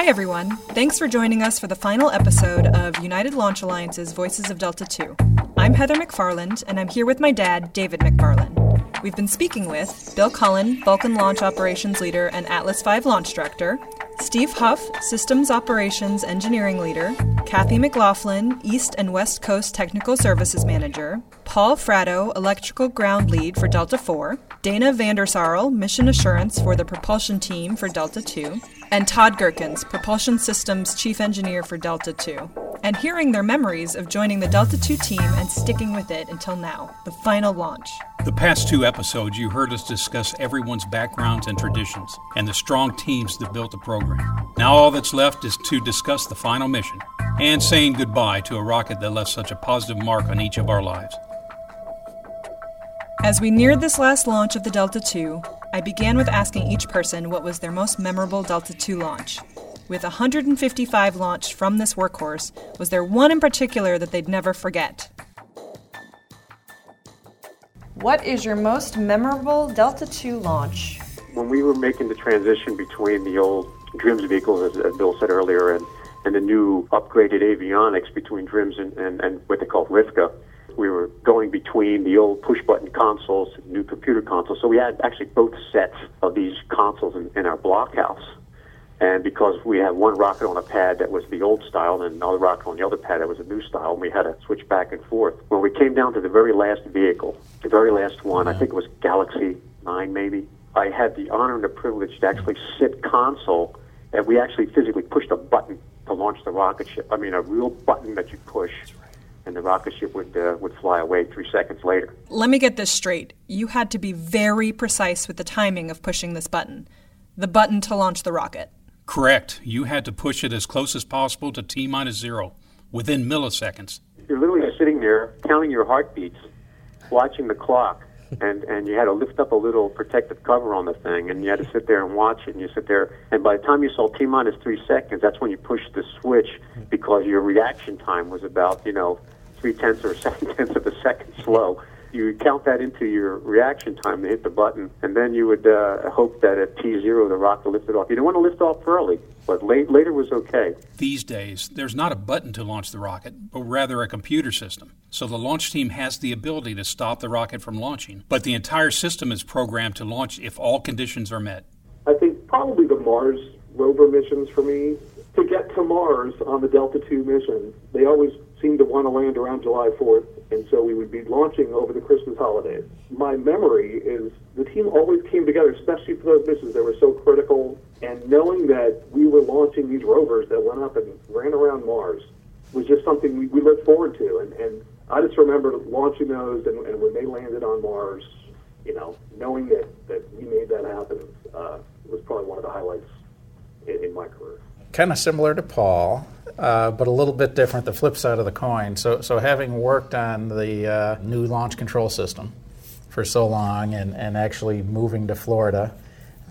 Hi, everyone. Thanks for joining us for the final episode of United Launch Alliance's Voices of Delta 2. I'm Heather McFarland, and I'm here with my dad, David McFarland. We've been speaking with Bill Cullen, Vulcan Launch Operations Leader and Atlas V Launch Director, Steve Huff, Systems Operations Engineering Leader, Kathy McLaughlin, East and West Coast Technical Services Manager, Paul Fratto, Electrical Ground Lead for Delta 4, Dana Vandersarl, Mission Assurance for the Propulsion Team for Delta 2, and Todd Girkins, Propulsion Systems Chief Engineer for Delta 2, and hearing their memories of joining the Delta 2 team and sticking with it until now, the final launch. The past two episodes, you heard us discuss everyone's backgrounds and traditions and the strong teams that built the program. Now, all that's left is to discuss the final mission and saying goodbye to a rocket that left such a positive mark on each of our lives. As we neared this last launch of the Delta II, I began with asking each person what was their most memorable Delta II launch. With 155 launched from this workhorse, was there one in particular that they'd never forget? What is your most memorable Delta II launch? When we were making the transition between the old DRIMS vehicles, as, as Bill said earlier, and, and the new upgraded avionics between DRIMS and, and, and what they call RIFCA, we were going between the old push button consoles the new computer consoles. So we had actually both sets of these consoles in, in our blockhouse. And because we had one rocket on a pad that was the old style and another rocket on the other pad that was a new style, and we had to switch back and forth. When we came down to the very last vehicle, the very last one, I uh-huh. think it was Galaxy 9 maybe, I had the honor and the privilege to actually sit console, and we actually physically pushed a button to launch the rocket ship. I mean, a real button that you push and the rocket ship would uh, would fly away three seconds later. Let me get this straight. You had to be very precise with the timing of pushing this button, the button to launch the rocket. Correct. You had to push it as close as possible to T minus zero within milliseconds. You're literally sitting there counting your heartbeats, watching the clock, and, and you had to lift up a little protective cover on the thing, and you had to sit there and watch it, and you sit there, and by the time you saw T minus three seconds, that's when you pushed the switch because your reaction time was about, you know, three tenths or seven tenths of a second slow. You would count that into your reaction time to hit the button, and then you would uh, hope that at T0 the rocket lifted off. You didn't want to lift off early, but late, later was okay. These days, there's not a button to launch the rocket, but rather a computer system. So the launch team has the ability to stop the rocket from launching, but the entire system is programmed to launch if all conditions are met. I think probably the Mars rover missions for me. To get to Mars on the Delta II mission, they always seemed to want to land around July 4th, and so we would be launching over the Christmas holidays. My memory is the team always came together, especially for those missions that were so critical, and knowing that we were launching these rovers that went up and ran around Mars was just something we, we looked forward to. And, and I just remember launching those, and, and when they landed on Mars, you know, knowing that, that we made that happen uh, was probably one of the highlights in, in my career. Kind of similar to Paul, uh, but a little bit different, the flip side of the coin. So, so having worked on the uh, new launch control system for so long and, and actually moving to Florida,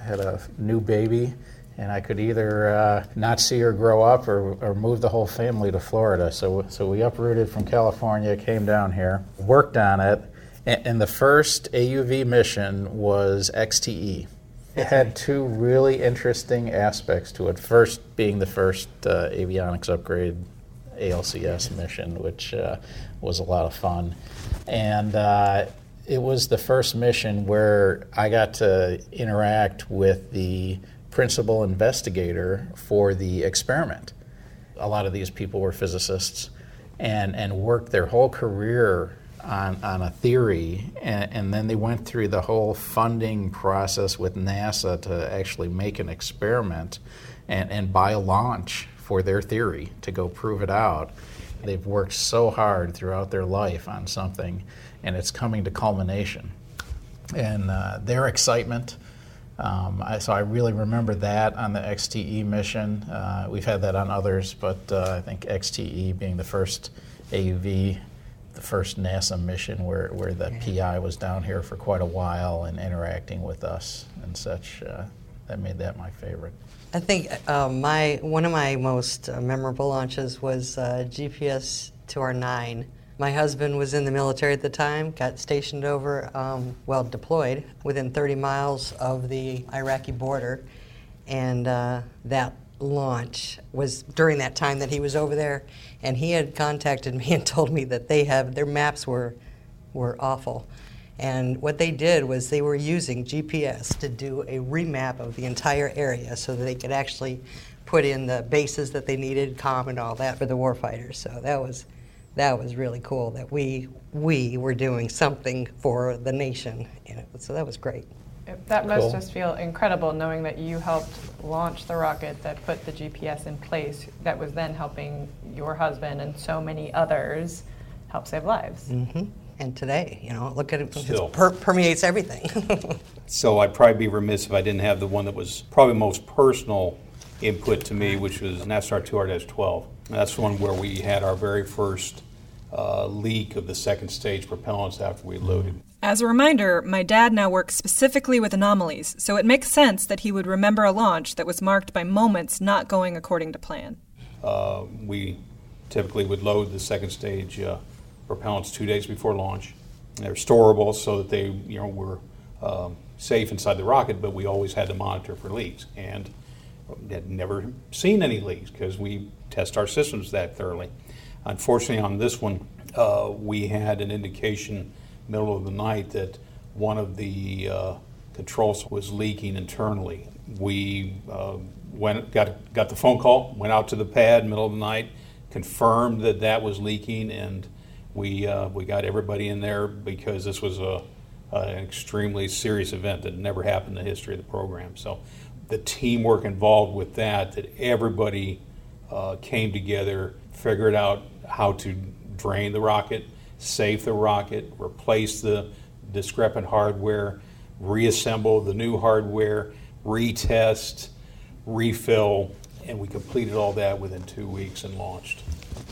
I had a new baby, and I could either uh, not see her grow up or, or move the whole family to Florida. So, so we uprooted from California, came down here, worked on it, and, and the first AUV mission was XTE. It had two really interesting aspects to it. First, being the first uh, avionics upgrade ALCS mission, which uh, was a lot of fun. And uh, it was the first mission where I got to interact with the principal investigator for the experiment. A lot of these people were physicists and, and worked their whole career on, on a theory, and, and, then they went through the whole funding process with NASA to actually make an experiment and, and buy a launch for their theory to go prove it out. They've worked so hard throughout their life on something, and it's coming to culmination. And uh, their excitement. Um, I, so I really remember that on the XTE mission. Uh, we've had that on others, but uh, I think XTE being the first AUV the first NASA mission where, where the PI was down here for quite a while and interacting with us and such. Uh, that made that my favorite. I think uh, my one of my most uh, memorable launches was uh, GPS 2R9. My husband was in the military at the time, got stationed over, um, well, deployed within 30 miles of the Iraqi border, and uh, that launch was during that time that he was over there, and he had contacted me and told me that they have their maps were were awful. And what they did was they were using GPS to do a remap of the entire area so that they could actually put in the bases that they needed, com and all that for the warfighters. So that was that was really cool that we we were doing something for the nation. So that was great. That must Cool. just feel incredible knowing that you helped launch the rocket that put the GPS in place that was then helping your husband and so many others help save lives. hmm And today, you know, look at it, Still. it per- permeates everything. So I'd probably be remiss if I didn't have the one that was probably most personal input to me, which was NAVSTAR 2R-12. That's the one where we had our very first uh, leak of the second stage propellants after we loaded. As a reminder, my dad now works specifically with anomalies, so it makes sense that he would remember a launch that was marked by moments not going according to plan. Uh, we typically would load the second stage uh, propellants two days before launch. They're storable so that they, you know, were um, safe inside the rocket, but we always had to monitor for leaks and had never seen any leaks because we test our systems that thoroughly. Unfortunately, on this one, uh, we had an indication middle of the night that one of the uh, controls was leaking internally. We uh, went got got the phone call, went out to the pad middle of the night, confirmed that that was leaking, and we uh, we got everybody in there because this was a an extremely serious event that never happened in the history of the program. So the teamwork involved with that, that everybody uh, came together, figured out how to drain the rocket, save the rocket, replace the discrepant hardware, reassemble the new hardware, retest, refill, and we completed all that within two weeks and launched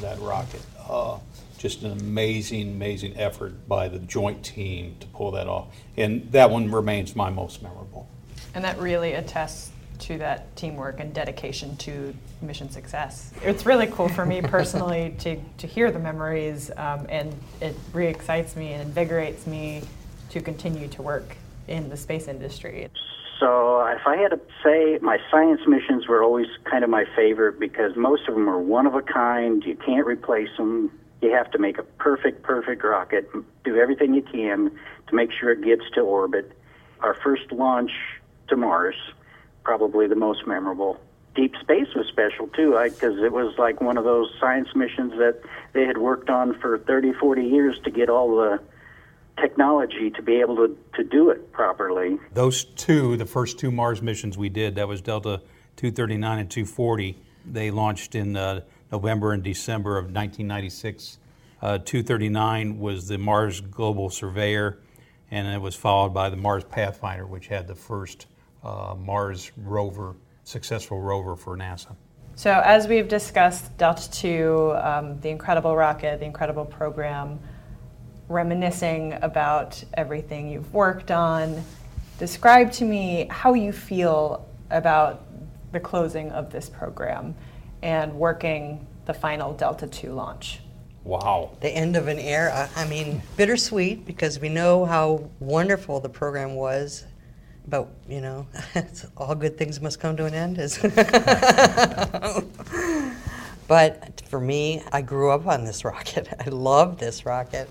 that rocket. Uh, just an amazing, amazing effort by the joint team to pull that off. And that one remains my most memorable. And that really attests to that teamwork and dedication to mission success. It's really cool for me personally to, to hear the memories, um, and it re excites me and invigorates me to continue to work in the space industry. So, if I had to say, my science missions were always kind of my favorite because most of them are one of a kind. You can't replace them. You have to make a perfect, perfect rocket. Do everything you can to make sure it gets to orbit. Our first launch to Mars, probably the most memorable. Deep space was special too, because it was like one of those science missions that they had worked on for 30, 40 years to get all the technology to be able to, to do it properly. Those two, the first two Mars missions we did, that was Delta 239 and 240, they launched in uh, November and December of 1996. Uh, 239 was the Mars Global Surveyor, and it was followed by the Mars Pathfinder, which had the first uh, Mars rover, successful rover for NASA. So, as we've discussed, Delta II, um, the incredible rocket, the incredible program, reminiscing about everything you've worked on, describe to me how you feel about the closing of this program and working the final Delta II launch. Wow. the end of an era. I mean, bittersweet because we know how wonderful the program was, but you know, all good things must come to an end. Is but for me, I grew up on this rocket. I love this rocket.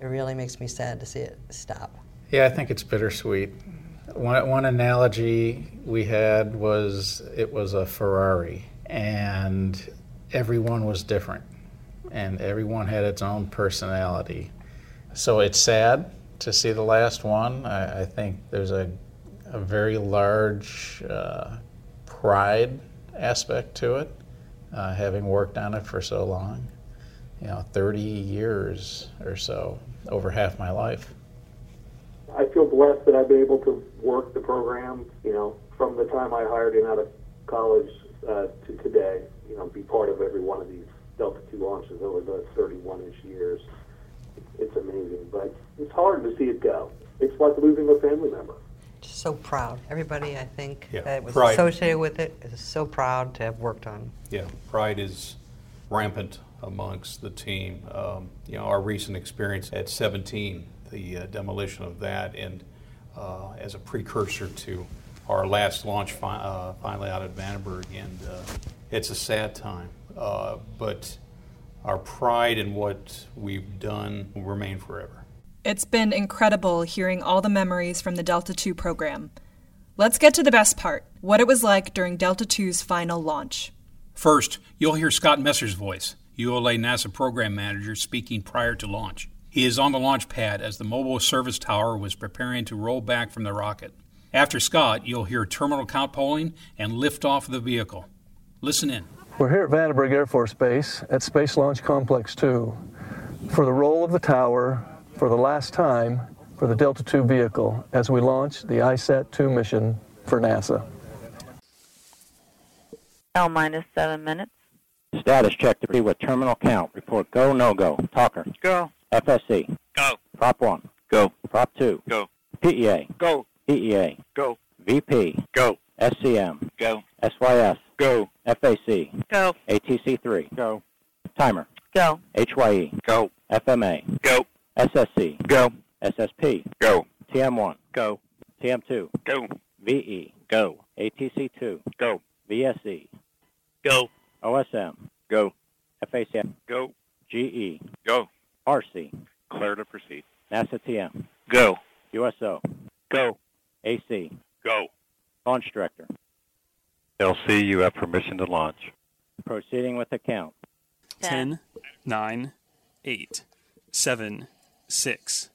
It really makes me sad to see it stop. Yeah, I think it's bittersweet. One, one analogy we had was it was a Ferrari, and everyone was different, and everyone had its own personality. So it's sad to see the last one. I, I think there's a, a very large uh, pride aspect to it, uh, having worked on it for so long. You know, 30 years or so, over half my life. I feel blessed that I've been able to work the program, you know, from the time I hired him out of college uh, to today, you know, be part of every one of these Delta II launches over the 31-ish years. It's amazing, but it's hard to see it go. It's like losing a family member. So proud. Everybody, I think, Yeah, that was pride. associated with it is so proud to have worked on. Yeah, pride is rampant amongst the team. Um, you know, our recent experience at 17, the uh, demolition of that, and uh, as a precursor to our last launch fi- uh, finally out at Vandenberg, and uh, it's a sad time. Uh, but our pride in what we've done will remain forever. It's been incredible hearing all the memories from the Delta II program. Let's get to the best part what it was like during Delta II's final launch. First, you'll hear Scott Messer's voice, ULA NASA program manager, speaking prior to launch. He is on the launch pad as the mobile service tower was preparing to roll back from the rocket. After Scott, you'll hear terminal count polling and liftoff of the vehicle. Listen in. We're here at Vandenberg Air Force Base at Space Launch Complex 2 for the roll of the tower for the last time for the Delta II vehicle as we launch the ICESat 2 mission for NASA. L minus seven minutes. Status check to be with terminal count. Report go, no go. Talker. Go. FSC. Go. Prop 1. Go. Prop 2. Go. PEA. Go. PEA. Go. VP. Go. SCM. Go. SYS. Go. FAC. Go. ATC 3. Go. Timer. Go. HYE. Go. FMA. Go. SSC. Go. SSP. Go. TM1. Go. TM2. Go. VE. Go. ATC 2. Go. VSE. Go. OSM. Go. FACM. Go. GE. Go. RC. Clear to proceed. NASA TM. Go. USO. Go. AC. Go. Launch Director. LC, you have permission to launch. Proceeding with the count. 10, 9, 8, 7, 6,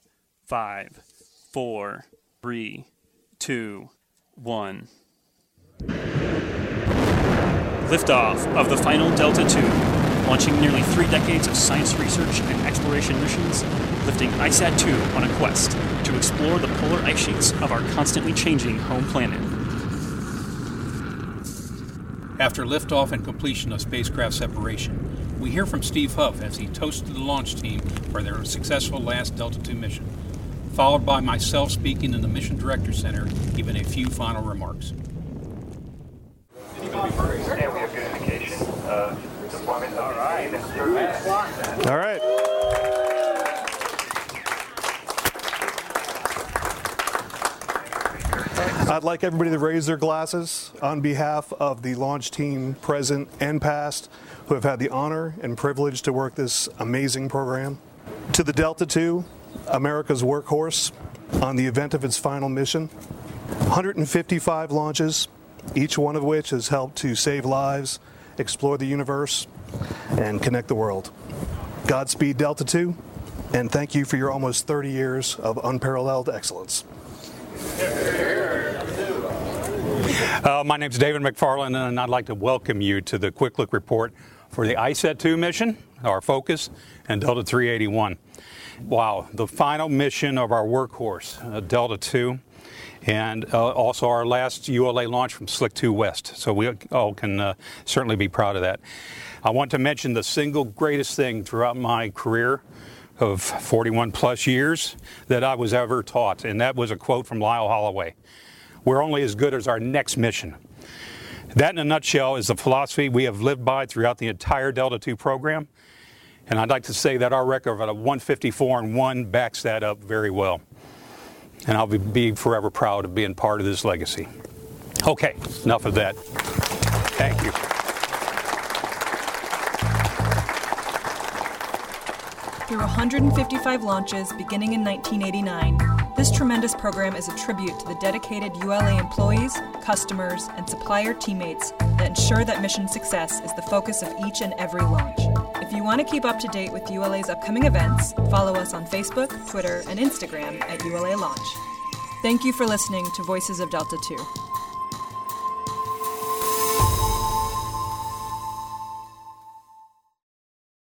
5, 4, 3, 2, 1. Liftoff of the final Delta II, launching nearly three decades of science research and exploration missions, lifting ICESat 2 on a quest to explore the polar ice sheets of our constantly changing home planet. After liftoff and completion of spacecraft separation, we hear from Steve Huff as he toasted the launch team for their successful last Delta II mission, followed by myself speaking in the Mission Director Center, giving a few final remarks. All right. I'd like everybody to raise their glasses on behalf of the launch team, present and past, who have had the honor and privilege to work this amazing program. To the Delta II, America's workhorse, on the event of its final mission. 155 launches, each one of which has helped to save lives, explore the universe, and connect the world. Godspeed, Delta II, and thank you for your almost 30 years of unparalleled excellence. Uh, my name is David McFarland, and I'd like to welcome you to the Quick Look Report for the ICESat 2 mission, our focus, and Delta 381. Wow, the final mission of our workhorse, uh, Delta 2, and uh, also our last ULA launch from Slick 2 West. So we all can uh, certainly be proud of that. I want to mention the single greatest thing throughout my career of 41 plus years that I was ever taught, and that was a quote from Lyle Holloway. We're only as good as our next mission. That, in a nutshell, is the philosophy we have lived by throughout the entire Delta II program. And I'd like to say that our record of a 154 and 1 backs that up very well. And I'll be, be forever proud of being part of this legacy. Okay, enough of that. Thank you. Through 155 launches beginning in 1989, this tremendous program is a tribute to the dedicated ULA employees, customers, and supplier teammates that ensure that mission success is the focus of each and every launch. If you want to keep up to date with ULA's upcoming events, follow us on Facebook, Twitter, and Instagram at ULA Launch. Thank you for listening to Voices of Delta II.